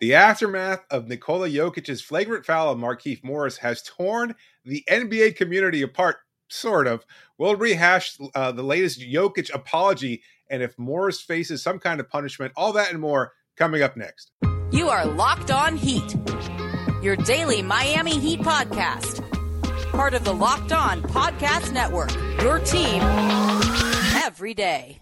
The aftermath of Nikola Jokic's flagrant foul on Markieff Morris has torn the NBA community apart, sort of. We'll rehash uh, the latest Jokic apology and if Morris faces some kind of punishment, all that and more coming up next. You are Locked On Heat, your daily Miami Heat podcast. Part of the Locked On Podcast Network, your team every day.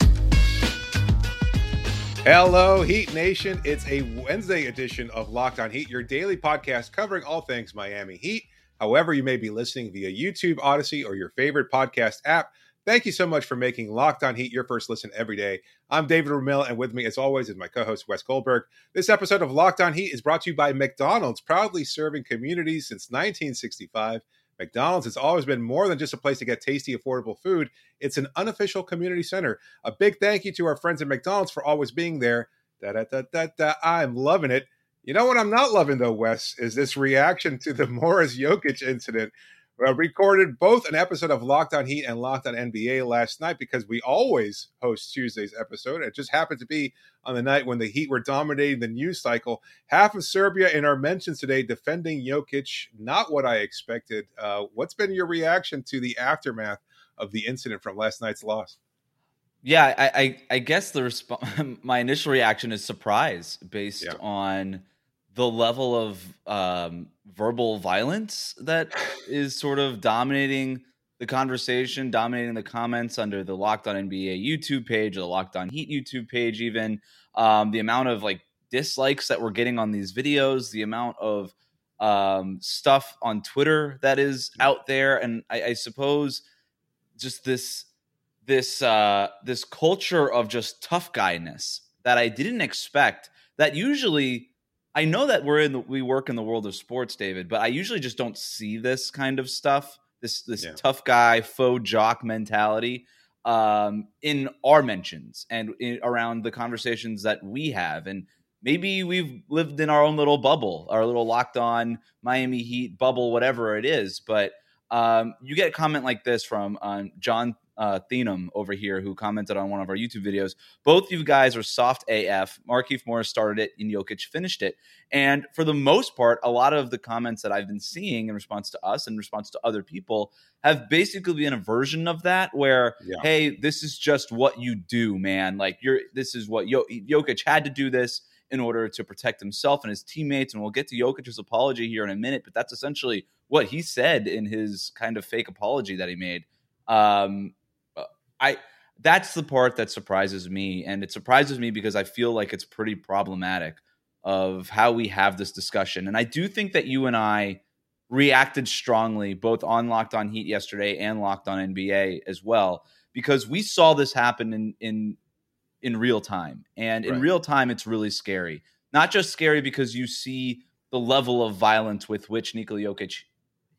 Hello, Heat Nation. It's a Wednesday edition of Locked On Heat, your daily podcast covering all things Miami Heat. However, you may be listening via YouTube, Odyssey, or your favorite podcast app. Thank you so much for making Locked On Heat your first listen every day. I'm David Ramil, and with me, as always, is my co host, Wes Goldberg. This episode of Locked On Heat is brought to you by McDonald's, proudly serving communities since 1965. McDonald's has always been more than just a place to get tasty, affordable food. It's an unofficial community center. A big thank you to our friends at McDonald's for always being there. Da da da da da. I'm loving it. You know what I'm not loving though, Wes, is this reaction to the Morris Jokic incident. I recorded both an episode of Locked On Heat and Locked On NBA last night because we always host Tuesday's episode. It just happened to be on the night when the Heat were dominating the news cycle. Half of Serbia in our mentions today defending Jokic, not what I expected. Uh, what's been your reaction to the aftermath of the incident from last night's loss? Yeah, I, I, I guess the resp- my initial reaction is surprise based yeah. on the level of um, verbal violence that is sort of dominating the conversation, dominating the comments under the Locked On NBA YouTube page or the Locked On Heat YouTube page, even um, the amount of like dislikes that we're getting on these videos, the amount of um, stuff on Twitter that is out there, and I, I suppose just this this uh, this culture of just tough guyness that I didn't expect. That usually I know that we're in the, we work in the world of sports, David, but I usually just don't see this kind of stuff. This this yeah. tough guy, faux jock mentality um, in our mentions and in, around the conversations that we have. And maybe we've lived in our own little bubble, our little locked on Miami Heat bubble, whatever it is. But um, you get a comment like this from um, John uh, Thenum over here who commented on one of our YouTube videos. Both you guys are soft AF. Markieff Morris started it and Jokic finished it. And for the most part, a lot of the comments that I've been seeing in response to us and response to other people have basically been a version of that where, yeah. hey, this is just what you do, man. Like you're this is what Jokic had to do this in order to protect himself and his teammates. And we'll get to Jokic's apology here in a minute, but that's essentially what he said in his kind of fake apology that he made. Um, I that's the part that surprises me, and it surprises me because I feel like it's pretty problematic of how we have this discussion. And I do think that you and I reacted strongly both on Locked On Heat yesterday and Locked On NBA as well because we saw this happen in in in real time. And in right. real time it's really scary. Not just scary because you see the level of violence with which Nikola Jokic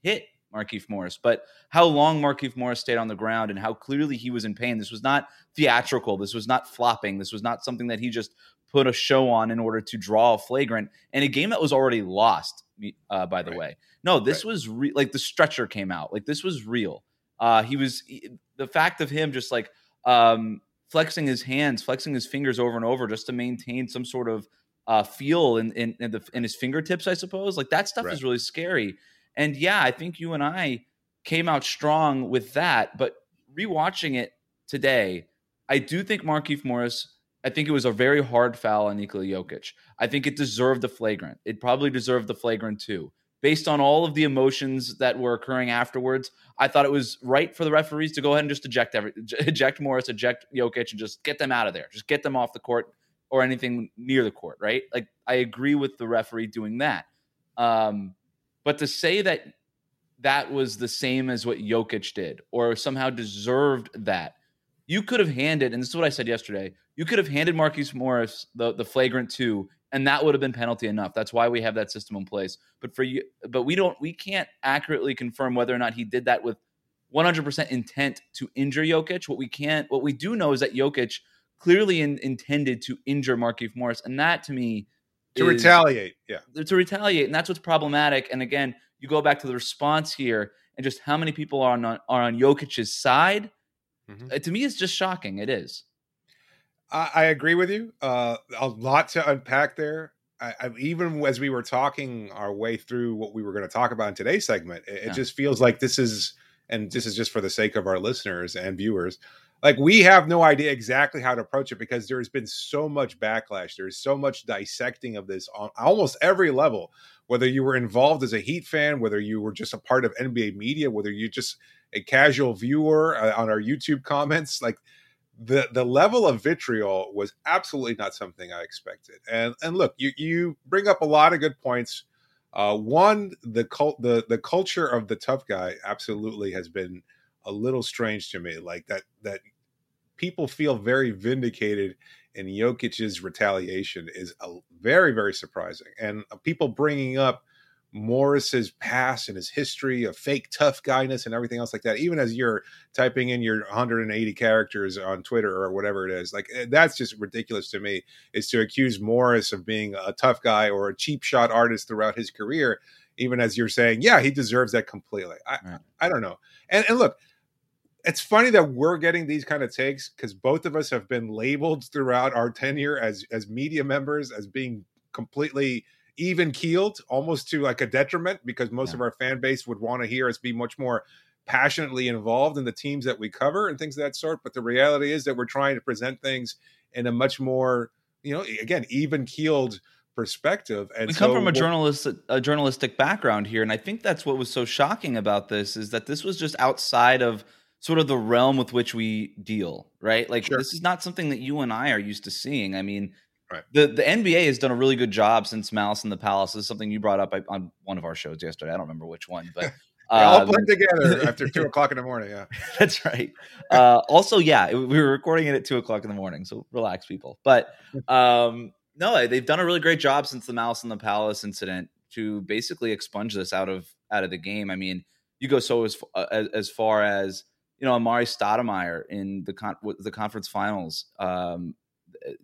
hit Markieff Morris, but how long Markieff Morris stayed on the ground and how clearly he was in pain. This was not theatrical. This was not flopping. This was not something that he just put a show on in order to draw a flagrant in a game that was already lost. Uh, by the right. way, no, this right. was re- like the stretcher came out. Like this was real. Uh, he was the fact of him just like um, flexing his hands, flexing his fingers over and over just to maintain some sort of uh, feel in in, in, the, in his fingertips. I suppose like that stuff right. is really scary. And yeah, I think you and I came out strong with that. But rewatching it today, I do think Markieff Morris. I think it was a very hard foul on Nikola Jokic. I think it deserved the flagrant. It probably deserved the flagrant too. Based on all of the emotions that were occurring afterwards, I thought it was right for the referees to go ahead and just eject every, eject Morris, eject Jokic, and just get them out of there. Just get them off the court or anything near the court. Right? Like I agree with the referee doing that. Um, but to say that that was the same as what Jokic did or somehow deserved that, you could have handed, and this is what I said yesterday, you could have handed Marcus Morris the, the flagrant two, and that would have been penalty enough. That's why we have that system in place. But for you, but we don't, we can't accurately confirm whether or not he did that with 100% intent to injure Jokic. What we can't, what we do know is that Jokic clearly in, intended to injure Markieff Morris, and that to me to retaliate. Yeah, to retaliate, and that's what's problematic. And again, you go back to the response here, and just how many people are on are on Jokic's side. Mm-hmm. Uh, to me, it's just shocking. It is. I, I agree with you. Uh, a lot to unpack there. I, I, even as we were talking our way through what we were going to talk about in today's segment, it, yeah. it just feels like this is, and this is just for the sake of our listeners and viewers, like we have no idea exactly how to approach it because there's been so much backlash. There's so much dissecting of this on almost every level. Whether you were involved as a Heat fan, whether you were just a part of NBA media, whether you're just a casual viewer uh, on our YouTube comments, like the the level of vitriol was absolutely not something I expected. And and look, you you bring up a lot of good points. Uh, one, the cult, the the culture of the tough guy absolutely has been a little strange to me. Like that that people feel very vindicated in Jokic's retaliation is a, very very surprising. And people bringing up Morris's past and his history of fake tough guyness and everything else like that. Even as you're typing in your 180 characters on Twitter or whatever it is, like eh, that's just ridiculous to me. Is to accuse Morris of being a tough guy or a cheap shot artist throughout his career, even as you're saying, yeah, he deserves that completely. I right. I don't know. And and look, it's funny that we're getting these kind of takes because both of us have been labeled throughout our tenure as as media members as being completely even keeled, almost to like a detriment, because most yeah. of our fan base would want to hear us be much more passionately involved in the teams that we cover and things of that sort. But the reality is that we're trying to present things in a much more, you know, again, even keeled perspective. And we come so from a journalist a journalistic background here, and I think that's what was so shocking about this is that this was just outside of sort of the realm with which we deal, right? Like sure. this is not something that you and I are used to seeing. I mean, Right. The the NBA has done a really good job since Malice in the Palace. This is something you brought up on one of our shows yesterday. I don't remember which one, but all um, put together after two o'clock in the morning. Yeah, that's right. Uh, also, yeah, we were recording it at two o'clock in the morning, so relax, people. But um, no, they've done a really great job since the Malice in the Palace incident to basically expunge this out of out of the game. I mean, you go so as uh, as, as far as you know, Amar'e Stoudemire in the con- the conference finals. Um,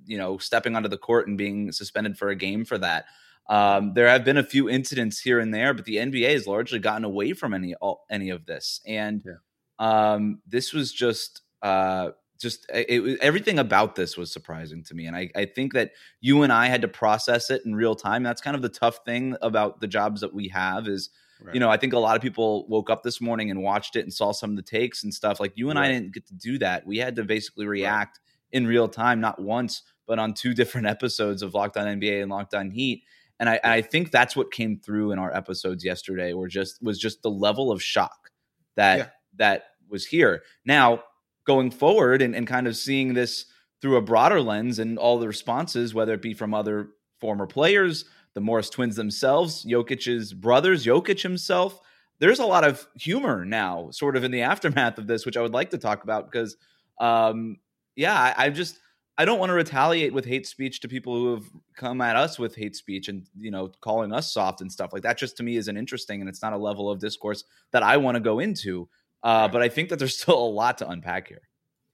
you know, stepping onto the court and being suspended for a game for that. Um, there have been a few incidents here and there, but the NBA has largely gotten away from any all, any of this, and yeah. um, this was just uh, just it, everything about this was surprising to me, and I, I think that you and I had to process it in real time. That's kind of the tough thing about the jobs that we have is. Right. You know, I think a lot of people woke up this morning and watched it and saw some of the takes and stuff. Like you and right. I didn't get to do that. We had to basically react right in real time, not once, but on two different episodes of Locked On NBA and Locked On Heat. And I, I think that's what came through in our episodes yesterday, were just was just the level of shock that yeah. that was here. Now, going forward and, and kind of seeing this through a broader lens and all the responses, whether it be from other former players, the Morris twins themselves, Jokic's brothers, Jokic himself. There's a lot of humor now, sort of in the aftermath of this, which I would like to talk about because um, yeah, I, I just I don't want to retaliate with hate speech to people who have come at us with hate speech and you know calling us soft and stuff like that. Just to me isn't interesting, and it's not a level of discourse that I want to go into. Uh, but I think that there's still a lot to unpack here.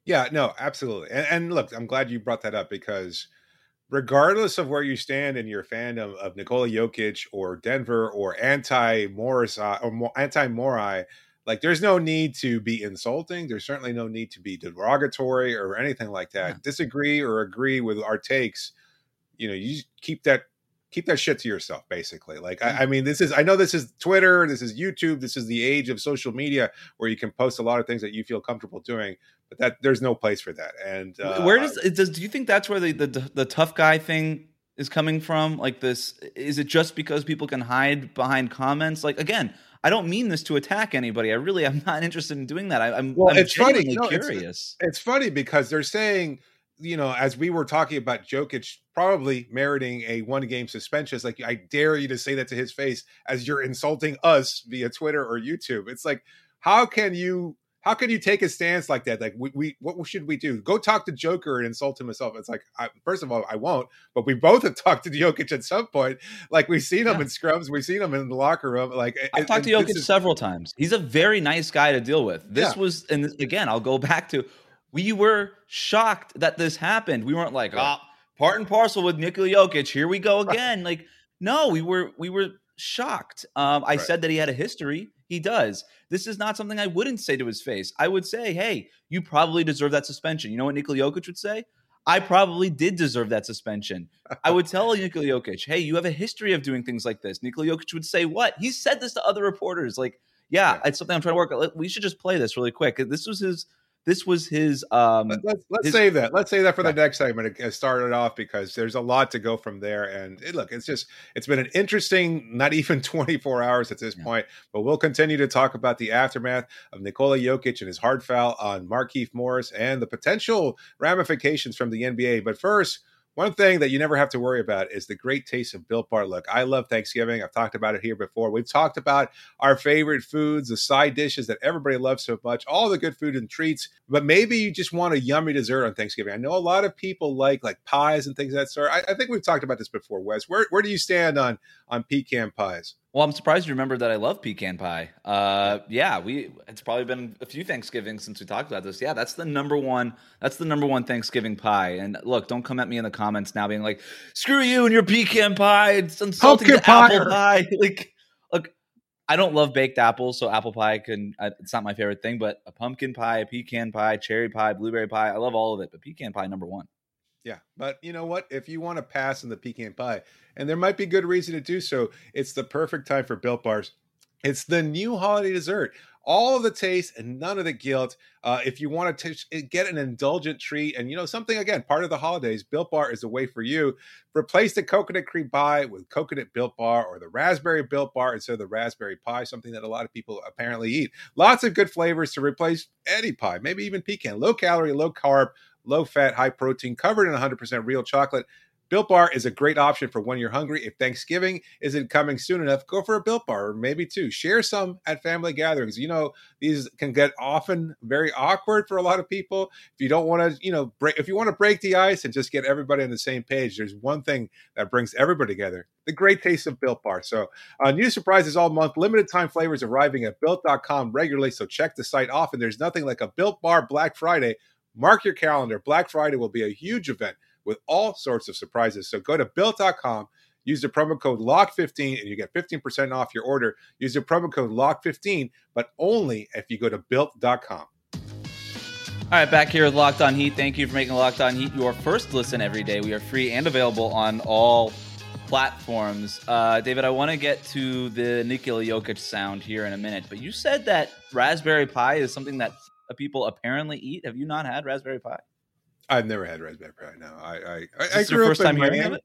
Yeah, no, absolutely. And, and, look, I'm glad you brought that up because regardless of where you stand in your fandom of Nikola Jokic or Denver or anti Morris uh, or anti Morai, like there's no need to be insulting there's certainly no need to be derogatory or anything like that yeah. disagree or agree with our takes you know you keep that keep that shit to yourself basically like I, I, mean this is i know this is twitter this is youtube this is the age of social media where you can post a lot of things that you feel comfortable doing but that there's no place for that and uh, where does does do you think that's where the, the the tough guy thing is coming from like this is it just because people can hide behind comments like again I don't mean this to attack anybody. I really am not interested in doing that. I, am well, I'm it's funny. No, curious. It's, it's, funny because they're saying, you know, as we were talking about Jokic probably meriting a one game suspension, it's like I dare you to say that to his face as you're insulting us via Twitter or YouTube. It's like, how can you how can you take a stance like that? Like, we, we what should we do? Go talk to Joker and insult him himself. It's like, I, first of all, I won't. But we both have talked to Jokic at some point. Like, we've seen him yeah. in scrubs, we've seen him in the locker room. Like, I've talked to Jokic is, several times. He's a very nice guy to deal with. This yeah. was, and again, I'll go back to, we were shocked that this happened. We weren't like, oh, part and parcel with Nikola Jokic. Here we go again. like, no, we were we were shocked. Um, I right. said that he had a history. He does. This is not something I wouldn't say to his face. I would say, hey, you probably deserve that suspension. You know what Nikola Jokic would say? I probably did deserve that suspension. I would tell Nikola Jokic, hey, you have a history of doing things like this. Nikola Jokic would say, what? He said this to other reporters. Like, yeah, yeah. it's something I'm trying to work on. We should just play this really quick. This was his this was his um let's, let's his, save that. Let's save that for the next segment. It started off because there's a lot to go from there. And it, look it's just it's been an interesting not even 24 hours at this yeah. point but we'll continue to talk about the aftermath of Nikola Jokic and his hard foul on Markieff Morris and the potential ramifications from the NBA but first one thing that you never have to worry about is the great taste of Built Bar. Look, I love Thanksgiving. I've talked about it here before. We've talked about our favorite foods, the side dishes that everybody loves so much, all the good food and treats. But maybe you just want a yummy dessert on Thanksgiving. I know a lot of people like like pies and things of that sort. I, I think we've talked about this before, Wes. Where where do you stand on on pecan pies? Well, I'm surprised you remember that I love pecan pie. Uh, yeah, we it's probably been a few Thanksgivings since we talked about this. Yeah, that's the number one. That's the number one Thanksgiving pie. And look, don't come at me in the comments now being like, "Screw you and your pecan pie. It's insulting to apple pie." Like, look, I don't love baked apples, so apple pie can. Uh, it's not my favorite thing. But a pumpkin pie, a pecan pie, cherry pie, blueberry pie, I love all of it. But pecan pie number one. Yeah, but you know what? If you want to pass in the pecan pie, and there might be good reason to do so, it's the perfect time for Built Bars. It's the new holiday dessert. All of the taste and none of the guilt. Uh, if you want to t- get an indulgent treat and you know something again, part of the holidays, Built Bar is a way for you. Replace the coconut cream pie with coconut Built Bar or the raspberry Built Bar instead of the raspberry pie, something that a lot of people apparently eat. Lots of good flavors to replace any pie, maybe even pecan. Low calorie, low carb low fat, high protein, covered in 100% real chocolate. Built Bar is a great option for when you're hungry. If Thanksgiving isn't coming soon enough, go for a Built Bar or maybe two. Share some at family gatherings. You know, these can get often very awkward for a lot of people. If you don't want to, you know, break, if you want to break the ice and just get everybody on the same page, there's one thing that brings everybody together the great taste of Built Bar. So, uh, new surprises all month, limited time flavors arriving at built.com regularly. So, check the site often. There's nothing like a Built Bar Black Friday Mark your calendar. Black Friday will be a huge event with all sorts of surprises. So go to built.com, use the promo code LOCKED15, and you get 15% off your order. Use the promo code LOCKED15, but only if you go to built.com. All right, back here with Locked On Heat. Thank you for making Locked On Heat your first listen every day. We are free and available on all platforms. Uh, David, I want to get to the Nikola Jokic sound here in a minute, but you said that Raspberry pie is something that people apparently eat. Have you not had raspberry pie? I've never had raspberry pie. No, I I, I, I grew first time hearing of it.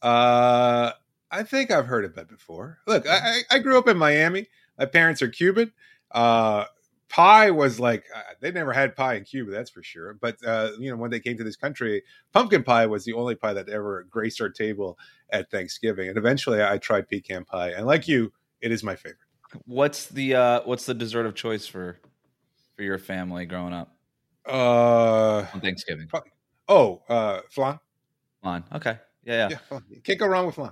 Uh, I think I've heard of it before. Look, I, I grew up in Miami. My parents are Cuban. Uh, pie was like uh, they never had pie in Cuba, that's for sure. But uh, you know, when they came to this country, pumpkin pie was the only pie that ever graced our table at Thanksgiving. And eventually, I tried pecan pie, and like you, it is my favorite. What's the uh, what's the dessert of choice for for your family growing up? Uh, on Thanksgiving. Probably. Oh, uh, flan. Flan. Okay. Yeah, yeah. yeah can't go wrong with flan.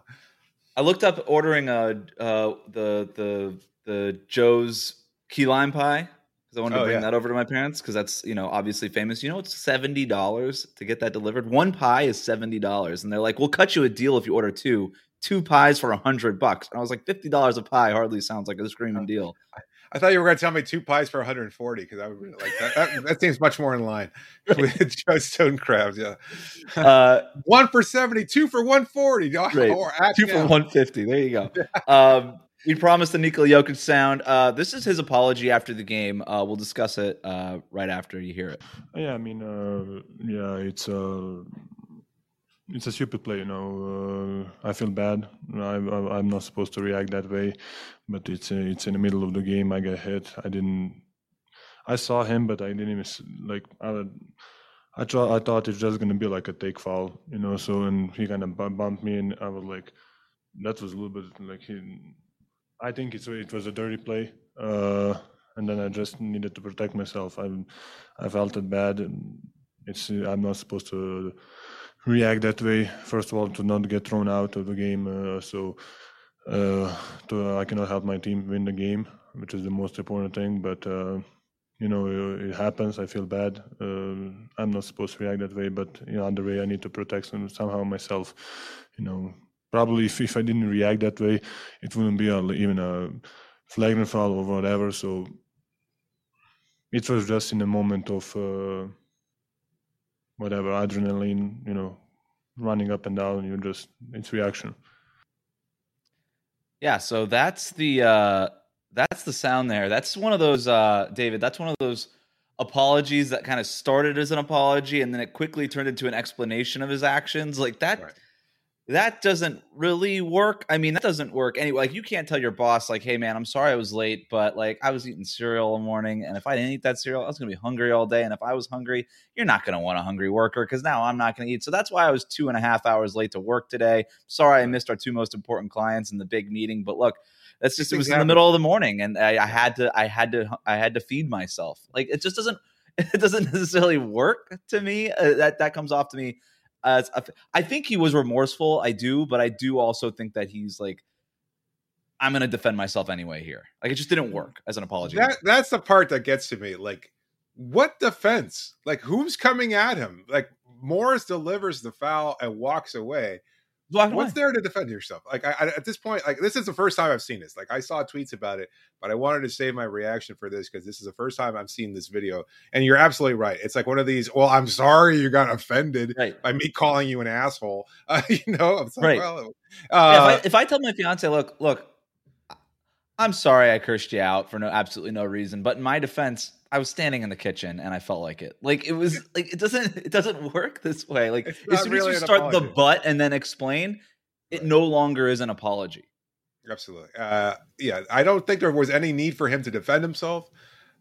I looked up ordering uh, uh the the the Joe's key lime pie because I wanted to oh, bring yeah. that over to my parents because that's you know obviously famous. You know it's seventy dollars to get that delivered. One pie is seventy dollars, and they're like, "We'll cut you a deal if you order two. Two pies for a hundred bucks." And I was like, fifty dollars a pie hardly sounds like a screaming deal. I thought you were going to tell me two pies for 140 because I would really like that, that, that. seems much more in line with Joe Stone crabs. Yeah, uh, one for 70, two for 140. Oh, right. two for 150. There you go. um, we promised the Nikola Jokic sound. Uh, this is his apology after the game. Uh, we'll discuss it uh, right after you hear it. Yeah, I mean, uh, yeah, it's uh, it's a stupid play, you know. Uh, I feel bad. I, am not supposed to react that way, but it's uh, it's in the middle of the game. I get hit. I didn't. I saw him, but I didn't even like. I, I thought I thought it's just gonna be like a take foul, you know. So and he kind of bumped me, and I was like, that was a little bit like he. I think it's it was a dirty play, uh, and then I just needed to protect myself. I I felt it bad, it's I'm not supposed to react that way. First of all, to not get thrown out of the game, uh, so uh, to, I cannot help my team win the game, which is the most important thing. But uh, you know, it, happens. I feel bad. Uh, I'm not supposed to react that way, but you know, other way, I need to protect some, somehow myself. You know, probably if, if I didn't react that way, it wouldn't be a, even a flagrant foul or whatever. So it was just in a moment of uh, whatever adrenaline, you know, running up and down. You're just it's reaction. Yeah, so that's the uh that's the sound there. That's one of those uh David, that's one of those apologies that kind of started as an apology and then it quickly turned into an explanation of his actions. Like that right that doesn't really work. I mean, that doesn't work anyway. Like, you can't tell your boss, like, hey, man, I'm sorry I was late, but like, I was eating cereal in the morning. And if I didn't eat that cereal, I was going to be hungry all day. And if I was hungry, you're not going to want a hungry worker because now I'm not going to eat. So that's why I was two and a half hours late to work today. Sorry I missed our two most important clients in the big meeting. But look, that's just, it was in the middle of the morning and I, I had to, I had to, I had to feed myself. Like, it just doesn't, it doesn't necessarily work to me. Uh, that, that comes off to me as a, I think he was remorseful. I do, but I do also think that he's like, I'm going to defend myself anyway here. Like it just didn't mm. work as an apology. That, that's the part that gets to me. Like, what defense? Like, who's coming at him? Like, Morris delivers the foul and walks away. What's there to defend yourself? Like I, I, at this point, like this is the first time I've seen this. Like I saw tweets about it, but I wanted to save my reaction for this because this is the first time I've seen this video. And you're absolutely right. It's like one of these. Well, I'm sorry you got offended right. by me calling you an asshole. Uh, you know, I'm sorry. like, right? Well, uh, yeah, if, I, if I tell my fiance, look, look, I'm sorry I cursed you out for no absolutely no reason, but in my defense, I was standing in the kitchen and I felt like it. Like it was like it doesn't it doesn't work this way. Like as soon really as you start apology. the but and then explain, it right. no longer is an apology. Absolutely. Uh, yeah, I don't think there was any need for him to defend himself.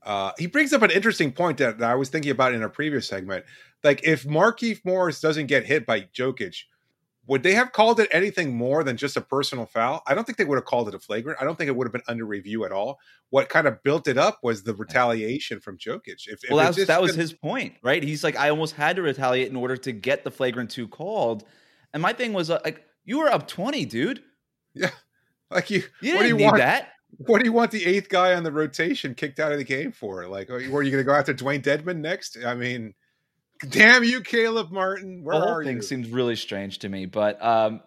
Uh, he brings up an interesting point that, that I was thinking about in a previous segment. Like if Markieff Morris doesn't get hit by Jokic, would they have called it anything more than just a personal foul? I don't think they would have called it a flagrant. I don't think it would have been under review at all. What kind of built it up was the retaliation from Jokic. If, well, if that, was, that was his point, right? He's like, I almost had to retaliate in order to get the flagrant two called. And my thing was uh, like, you were up twenty, dude. Yeah, like you. You what do you want? That. What do you want the eighth guy on the rotation kicked out of the game for? Like, were you going to go after Dewayne Dedmon next? I mean, Damn you, Caleb Martin. Where the whole thing you? seems really strange to me. But um,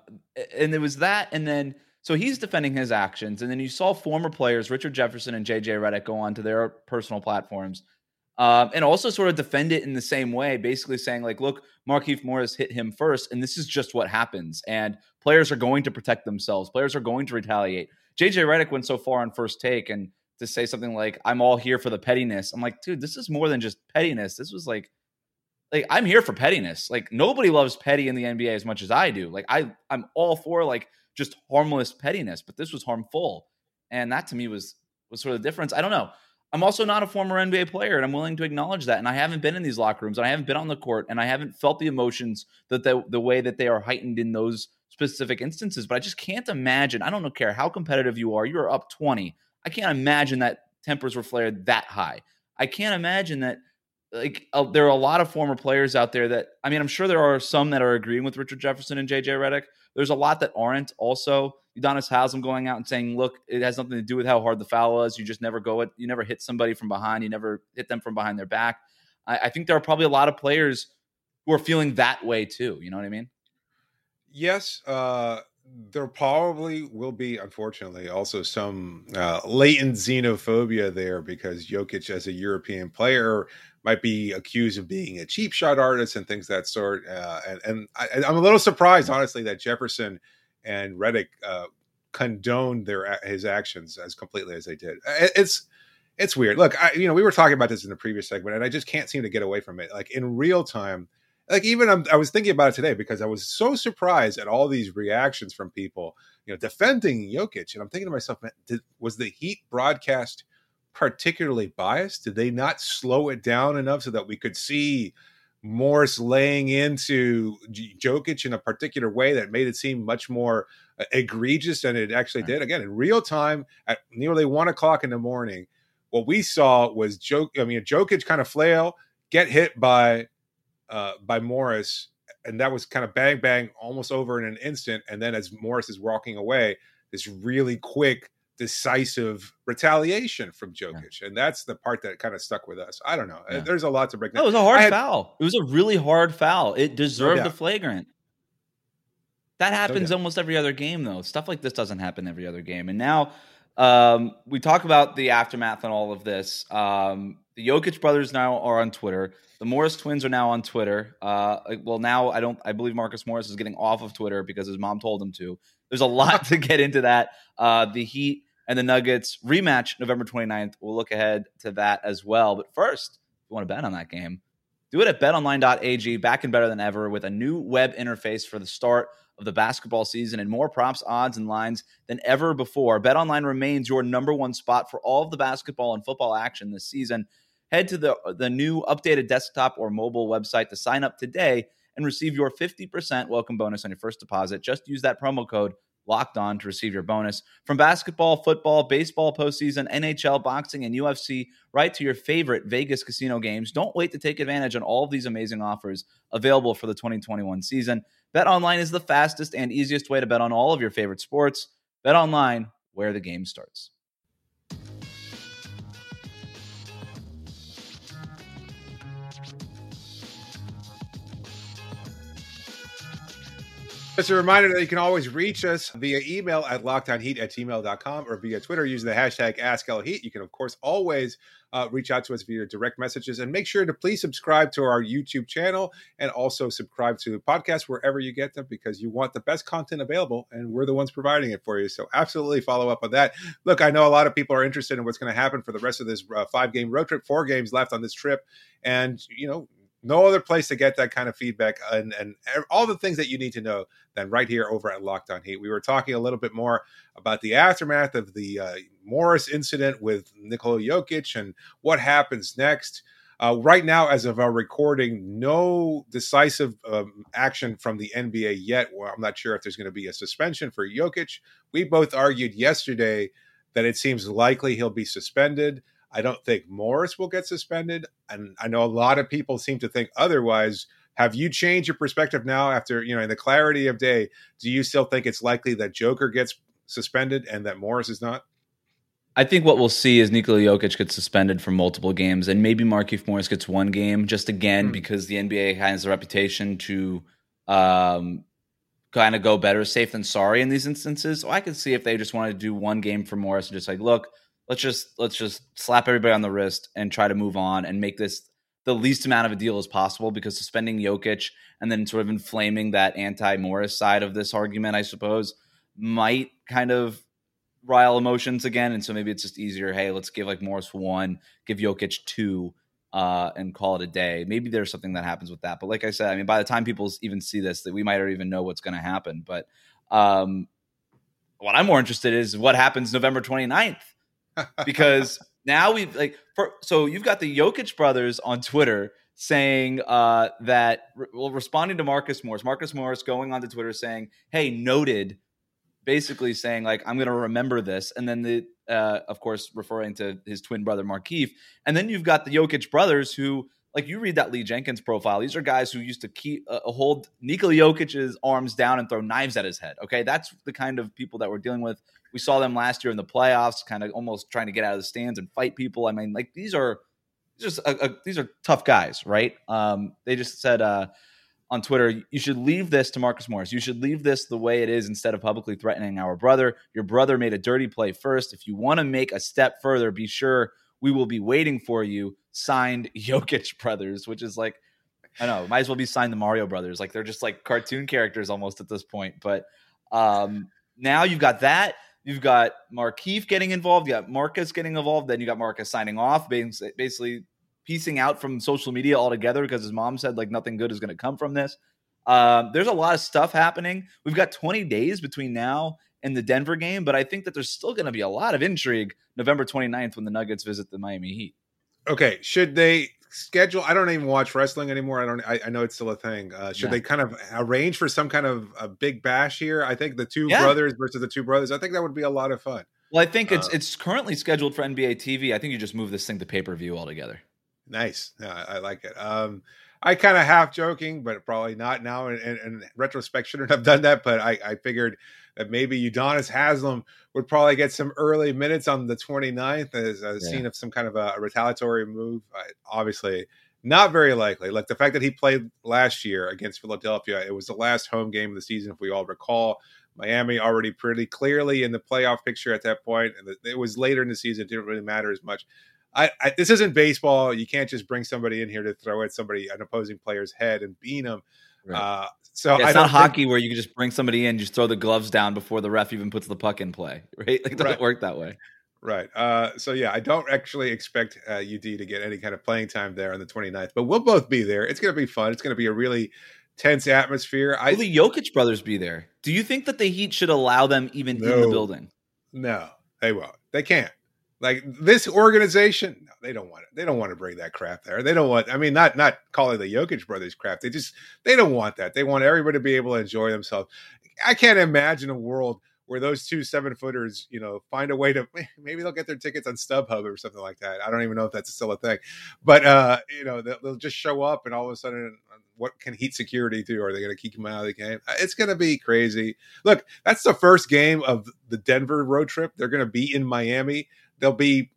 and it was that, and then so he's defending his actions, and then you saw former players Richard Jefferson and JJ Redick go on to their personal platforms. Um, and also sort of defend it in the same way, basically saying like, "Look, Markieff Morris hit him first, and this is just what happens." And players are going to protect themselves. Players are going to retaliate. JJ Redick went so far on first take and to say something like, "I'm all here for the pettiness." I'm like, dude, this is more than just pettiness. This was like like I'm here for pettiness. Like nobody loves petty in the NBA as much as I do. Like I I'm all for like just harmless pettiness, but this was harmful. And that to me was was sort of the difference. I don't know. I'm also not a former NBA player and I'm willing to acknowledge that. And I haven't been in these locker rooms and I haven't been on the court and I haven't felt the emotions that the, the way that they are heightened in those specific instances. But I just can't imagine. I don't care how competitive you are. You're up 20. I can't imagine that tempers were flared that high. I can't imagine that like uh, there are a lot of former players out there that I mean I'm sure there are some that are agreeing with Richard Jefferson and JJ Redick. There's a lot that aren't. Also, Udonis Haslem going out and saying, "Look, it has nothing to do with how hard the foul was. You just never go it. You never hit somebody from behind. You never hit them from behind their back." I, I think there are probably a lot of players who are feeling that way too. You know what I mean? Yes, uh, there probably will be, unfortunately, also some uh, latent xenophobia there because Jokic, as a European player, might be accused of being a cheap shot artist and things that sort. Uh, and and I, am a little surprised, honestly, that Jefferson and Redick uh, condoned their his actions as completely as they did. It's it's weird. Look, I, you know, we were talking about this in the previous segment, and I just can't seem to get away from it. Like in real time, like even I'm, i was thinking about it today because I was so surprised at all these reactions from people, you know, defending Jokic, and I'm thinking to myself, man, did, was the Heat broadcast? particularly biased? Did they not slow it down enough so that we could see Morris laying into Jokic in a particular way that made it seem much more uh, egregious than it actually did? Again, in real time at nearly one o'clock in the morning, what we saw was Joke. I mean, Jokic kind of flail, get hit by uh, by Morris, and that was kind of bang bang, almost over in an instant. And then as Morris is walking away, this really quick decisive retaliation from Jokic, yeah. and that's the part that kind of stuck with us. I don't know. Yeah. There's a lot to break. down. No, it was a hard had, foul. It was a really hard foul. It deserved yeah. a flagrant. That happens almost every other game, though. Stuff like this doesn't happen every other game. And now um, we talk about the aftermath and all of this. Um, The Jokic brothers now are on Twitter. The Morris twins are now on Twitter. Uh, well, now I don't. I believe Marcus Morris is getting off of Twitter because his mom told him to. There's a lot to get into that. Uh, the Heat and the Nuggets rematch November 29th. We'll look ahead to that as well. But first, if you want to bet on that game, do it at betonline.ag, back and better than ever with a new web interface for the start of the basketball season and more props, odds, and lines than ever before. BetOnline remains your number one spot for all of the basketball and football action this season. Head to the, uh, the new updated desktop or mobile website to sign up today and receive your 50% welcome bonus on your first deposit. Just use that promo code locked on to receive your bonus. From basketball, football, baseball postseason, NHL, boxing, and UFC, right to your favorite Vegas casino games. Don't wait to take advantage on all of these amazing offers available for the 2021 season. Bet online is the fastest and easiest way to bet on all of your favorite sports. Bet online, where the game starts. Just a reminder that you can always reach us via email at lockedonheat at gmail.com or via Twitter using the hashtag AskLHeat. You can, of course, always uh, reach out to us via direct messages and make sure to please subscribe to our YouTube channel and also subscribe to the podcast wherever you get them because you want the best content available and we're the ones providing it for you. So, absolutely follow up on that. Look, I know a lot of people are interested in what's going to happen for the rest of this uh, five game road trip, four games left on this trip. And, you know, no other place to get that kind of feedback and, and all the things that you need to know than right here over at Locked On Heat. We were talking a little bit more about the aftermath of the uh, Morris incident with Nikola Jokic and what happens next. Uh, right now, as of our recording, no decisive um, action from the NBA yet. Well, I'm not sure if there's going to be a suspension for Jokic. We both argued yesterday that it seems likely he'll be suspended. I don't think Morris will get suspended. And I know a lot of people seem to think otherwise. Have you changed your perspective now after, you know, in the clarity of day? Do you still think it's likely that Joker gets suspended and that Morris is not? I think what we'll see is Nikola Jokic gets suspended for multiple games, and maybe Markieff Morris gets one game, just again mm. because the NBA has a reputation to um, kind of go better safe than sorry in these instances. So I could see if they just want to do one game for Morris and just like, look, let's just let's just slap everybody on the wrist and try to move on and make this the least amount of a deal as possible because suspending Jokic and then sort of inflaming that anti-Morris side of this argument, I suppose, might kind of rile emotions again. And so maybe it's just easier. Hey, let's give like Morris one, give Jokic two, uh, and call it a day. Maybe there's something that happens with that. But like I said, I mean, by the time people even see this, that we might not even know what's going to happen. But um, what I'm more interested in is what happens November 29th because now we've like for, so you've got the Jokic brothers on Twitter saying uh, that well responding to Marcus Morris, Marcus Morris going onto Twitter saying, "Hey, noted," basically saying like I'm going to remember this, and then the uh, of course referring to his twin brother Markieff, and then you've got the Jokic brothers who. Like you read that Lee Jenkins profile, these are guys who used to keep uh, hold Nikola Jokic's arms down and throw knives at his head. Okay, that's the kind of people that we're dealing with we saw them last year in the playoffs, kind of almost trying to get out of the stands and fight people. I mean, like these are just a, a, these are tough guys, right? Um, they just said uh, on Twitter, you should leave this to Marcus Morris. You should leave this the way it is instead of publicly threatening our brother. Your brother made a dirty play first. If you want to make a step further, be sure we will be waiting for you. Signed Jokic Brothers, which is like I know, might as well be signed the Mario Brothers. Like they're just like cartoon characters almost at this point. But um, now you've got that. You've got Markieff getting involved. You got Marcus getting involved. Then you got Marcus signing off, basically piecing out from social media altogether because his mom said like nothing good is going to come from this. Um, there's a lot of stuff happening. We've got 20 days between now and the Denver game, but I think that there's still going to be a lot of intrigue November 29th when the Nuggets visit the Miami Heat. Okay, should they schedule. I don't even watch wrestling anymore. I don't. I, I know it's still a thing. Uh, should yeah. they kind of arrange for some kind of a big bash here? I think the two yeah. brothers versus the two brothers. I think that would be a lot of fun. Well, I think it's uh, it's currently scheduled for NBA TV. I think you just move this thing to pay per view altogether. Nice. Yeah, I like it. Um, I kind of half joking, but probably not now. In, in, retrospect, shouldn't have done that. But I, I figured that maybe Udonis Haslem would probably get some early minutes on the 29th as a yeah. scene of some kind of a, a retaliatory move. Uh, obviously, not very likely. Like the fact that he played last year against Philadelphia, it was the last home game of the season, if we all recall. Miami already pretty clearly in the playoff picture at that point, and it was later in the season. It didn't really matter as much. I, I, this isn't baseball. You can't just bring somebody in here to throw at somebody an opposing player's head and beat them. Right. Uh, so yeah, it's not hockey think, where you can just bring somebody in, just throw the gloves down before the ref even puts the puck in play, right? Like it doesn't right. work that way. Right. Uh, so yeah, I don't actually expect uh, UD to get any kind of playing time there on the 29th, but we'll both be there. It's going to be fun. It's going to be a really tense atmosphere. I, Will the Jokic brothers be there? Do you think that the Heat should allow them even no, in the building? No, they won't. They can't. Like this organization, no, they don't want it. They don't want to bring that crap there. They don't want. I mean, not not calling the Jokic brothers crap. They just they don't want that. They want everybody to be able to enjoy themselves. I can't imagine a world where those two seven footers, you know, find a way to maybe they'll get their tickets on StubHub or something like that. I don't even know if that's still a thing, but uh, you know, they'll, just show up and all of a sudden, what can Heat security do? Are they going to kick them out of the game? Uh, it's going to be crazy. Look, that's the first game of the Denver road trip. They're going to be in Miami. They'll be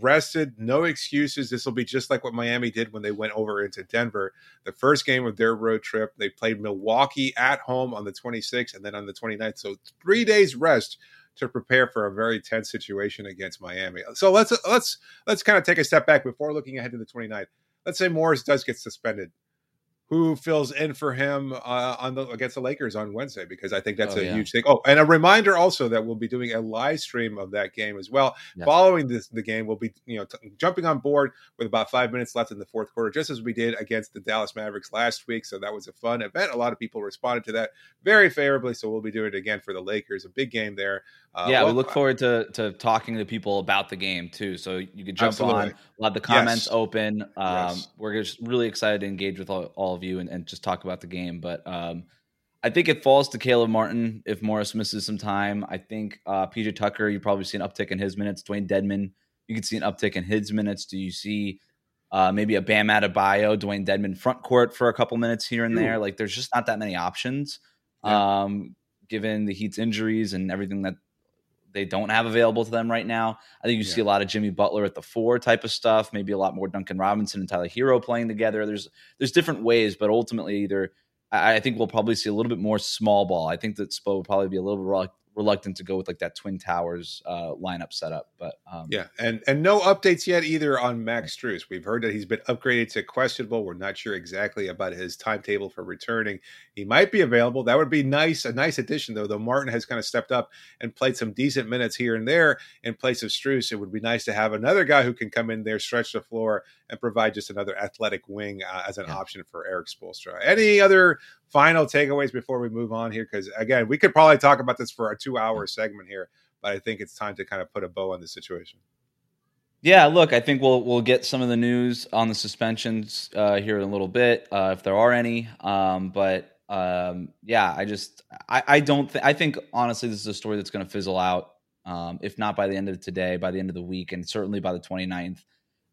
rested, no excuses. This will be just like what Miami did when they went over into Denver. The first game of their road trip, they played Milwaukee at home on the 26th and then on the 29th. So three days rest to prepare for a very tense situation against Miami. So let's let's let's kind of take a step back before looking ahead to the 29th. Let's say Morris does get suspended who fills in for him uh, on the against the Lakers on Wednesday because I think that's oh, a yeah. huge thing. Oh, and a reminder also that we'll be doing a live stream of that game as well. Yes. Following this, the game, we'll be you know t- jumping on board with about five minutes left in the fourth quarter, just as we did against the Dallas Mavericks last week. So that was a fun event. A lot of people responded to that very favorably. So we'll be doing it again for the Lakers. A big game there. Uh, yeah, well, we look forward to to talking to people about the game too. So you can jump absolutely. on. We'll have the comments yes. open. Um, yes. We're just really excited to engage with all, all of you and, and, just talk about the game. But um, I think it falls to Caleb Martin if Morris misses some time. I think uh, PJ Tucker, you probably see an uptick in his minutes. Dewayne Dedmon, you can see an uptick in his minutes. Do you see uh, maybe a Bam Adebayo, Dewayne Dedmon front court for a couple minutes here and there? Like there's just not that many options. Yeah. Um, given the Heat's injuries and everything that they don't have available to them right now. I think you yeah. see a lot of Jimmy Butler at the four type of stuff, maybe a lot more Duncan Robinson and Tyler Herro playing together. There's there's different ways, but ultimately either I, I think we'll probably see a little bit more small ball. I think that Spo will probably be a little bit reluctant to go with like that Twin Towers uh, lineup setup. But um, yeah, and and no updates yet either on Max Strus. We've heard that he's been upgraded to questionable. We're not sure exactly about his timetable for returning. He might be available. That would be nice, a nice addition though. Though Martin has kind of stepped up and played some decent minutes here and there in place of Strus. It would be nice to have another guy who can come in there, stretch the floor, and provide just another athletic wing uh, as an yeah. option for Erik Spoelstra. Any other final takeaways before we move on here? Because again, we could probably talk about this for a two-hour segment here, but I think it's time to kind of put a bow on the situation. Yeah, look, I think we'll we'll get some of the news on the suspensions uh, here in a little bit, uh, if there are any. Um, but um, yeah, I just I, I don't think I think honestly this is a story that's going to fizzle out. Um, if not by the end of today, by the end of the week, and certainly by the 29th.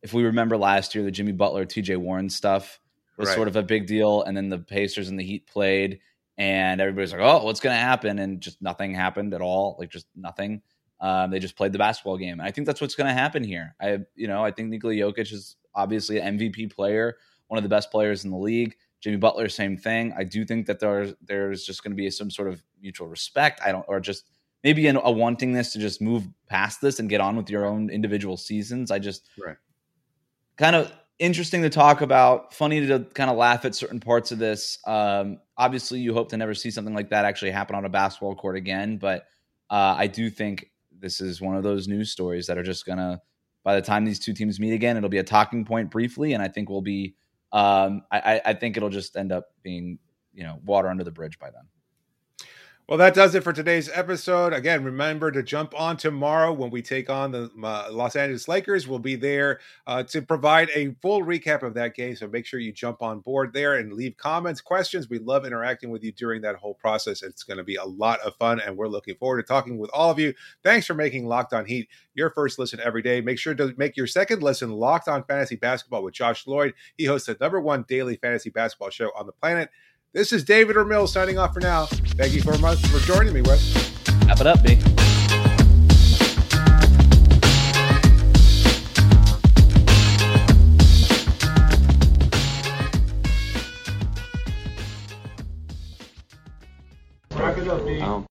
If we remember last year, the Jimmy Butler, TJ Warren stuff, was right. sort of a big deal. And then the Pacers and the Heat played, and everybody's like, "Oh, what's going to happen?" And just nothing happened at all. Like just nothing. Um, they just played the basketball game, and I think that's what's going to happen here. I, you know, I think Nikola Jokic is obviously an MVP player, one of the best players in the league. Jimmy Butler, same thing. I do think that there's there's just going to be some sort of mutual respect. I don't, or just maybe an, a wantingness to just move past this and get on with your own individual seasons. I just right. kind of interesting to talk about. Funny to kind of laugh at certain parts of this. Um, obviously, you hope to never see something like that actually happen on a basketball court again. But uh, I do think this is one of those news stories that are just gonna. By the time these two teams meet again, it'll be a talking point briefly, and I think we'll be. Um, I, I think it'll just end up being you know water under the bridge by then. Well, that does it for today's episode. Again, remember to jump on tomorrow when we take on the uh, Los Angeles Lakers. We'll be there uh, to provide a full recap of that game. So make sure you jump on board there and leave comments, questions. We love interacting with you during that whole process. It's going to be a lot of fun, and we're looking forward to talking with all of you. Thanks for making Locked On Heat your first listen every day. Make sure to make your second listen Locked On Fantasy Basketball with Josh Lloyd. He hosts the number one daily fantasy basketball show on the planet. This is David Ramil signing off for now. Thank you for, for joining me, Wes. Wrap it up, B. Wrap it up, B.